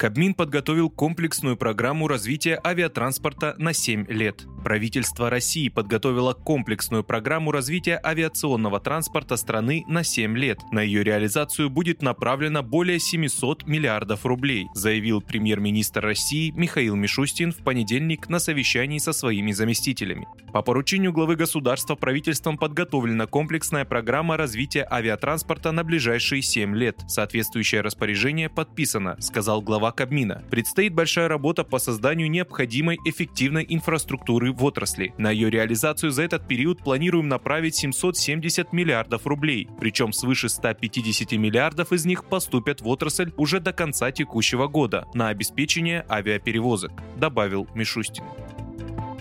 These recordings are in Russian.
Кабмин подготовил комплексную программу развития авиатранспорта на 7 лет. Правительство России подготовило комплексную программу развития авиационного транспорта страны на 7 лет. На ее реализацию будет направлено более 700 миллиардов рублей, заявил премьер-министр России Михаил Мишустин в понедельник на совещании со своими заместителями. По поручению главы государства правительством подготовлена комплексная программа развития авиатранспорта на ближайшие 7 лет. Соответствующее распоряжение подписано, сказал глава Кабмина. Предстоит большая работа по созданию необходимой эффективной инфраструктуры в отрасли. На ее реализацию за этот период планируем направить 770 миллиардов рублей, причем свыше 150 миллиардов из них поступят в отрасль уже до конца текущего года на обеспечение авиаперевозок, добавил Мишустин.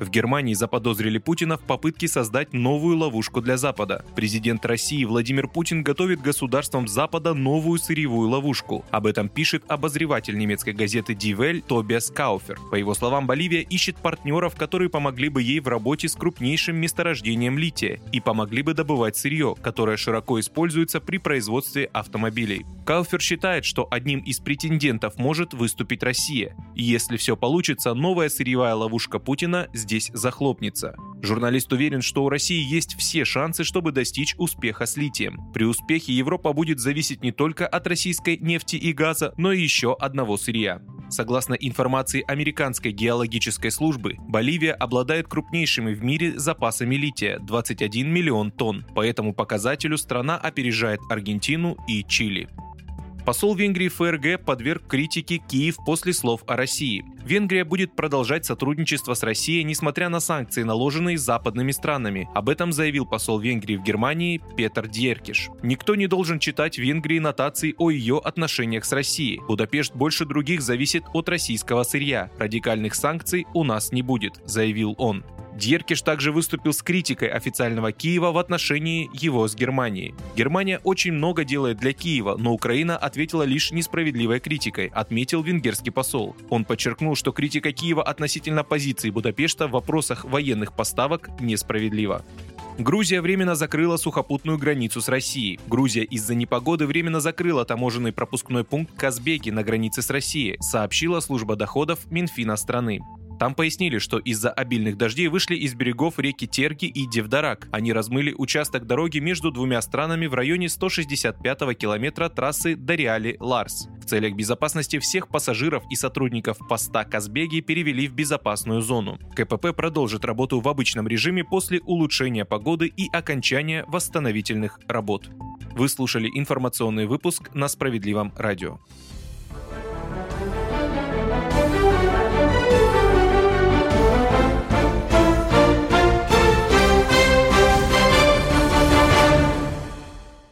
В Германии заподозрили Путина в попытке создать новую ловушку для Запада. Президент России Владимир Путин готовит государствам Запада новую сырьевую ловушку. Об этом пишет обозреватель немецкой газеты Die Welt Тобиас Кауфер. По его словам, Боливия ищет партнеров, которые помогли бы ей в работе с крупнейшим месторождением лития и помогли бы добывать сырье, которое широко используется при производстве автомобилей. Кауфер считает, что одним из претендентов может выступить Россия. Если все получится, новая сырьевая ловушка Путина здесь захлопнется. Журналист уверен, что у России есть все шансы, чтобы достичь успеха с литием. При успехе Европа будет зависеть не только от российской нефти и газа, но и еще одного сырья. Согласно информации американской геологической службы, Боливия обладает крупнейшими в мире запасами лития – 21 миллион тонн. По этому показателю страна опережает Аргентину и Чили. Посол Венгрии ФРГ подверг критике Киев после слов о России. Венгрия будет продолжать сотрудничество с Россией, несмотря на санкции, наложенные западными странами. Об этом заявил посол Венгрии в Германии Петр Дьеркиш. Никто не должен читать в Венгрии нотации о ее отношениях с Россией. Будапешт больше других зависит от российского сырья. Радикальных санкций у нас не будет, заявил он. Дьеркиш также выступил с критикой официального Киева в отношении его с Германией. Германия очень много делает для Киева, но Украина ответила лишь несправедливой критикой, отметил венгерский посол. Он подчеркнул, что критика Киева относительно позиции Будапешта в вопросах военных поставок несправедлива. Грузия временно закрыла сухопутную границу с Россией. Грузия из-за непогоды временно закрыла таможенный пропускной пункт Казбеки на границе с Россией, сообщила служба доходов Минфина страны. Там пояснили, что из-за обильных дождей вышли из берегов реки Терги и Девдарак. Они размыли участок дороги между двумя странами в районе 165-го километра трассы Дариали-Ларс. В целях безопасности всех пассажиров и сотрудников поста Казбеги перевели в безопасную зону. КПП продолжит работу в обычном режиме после улучшения погоды и окончания восстановительных работ. Вы слушали информационный выпуск на Справедливом радио.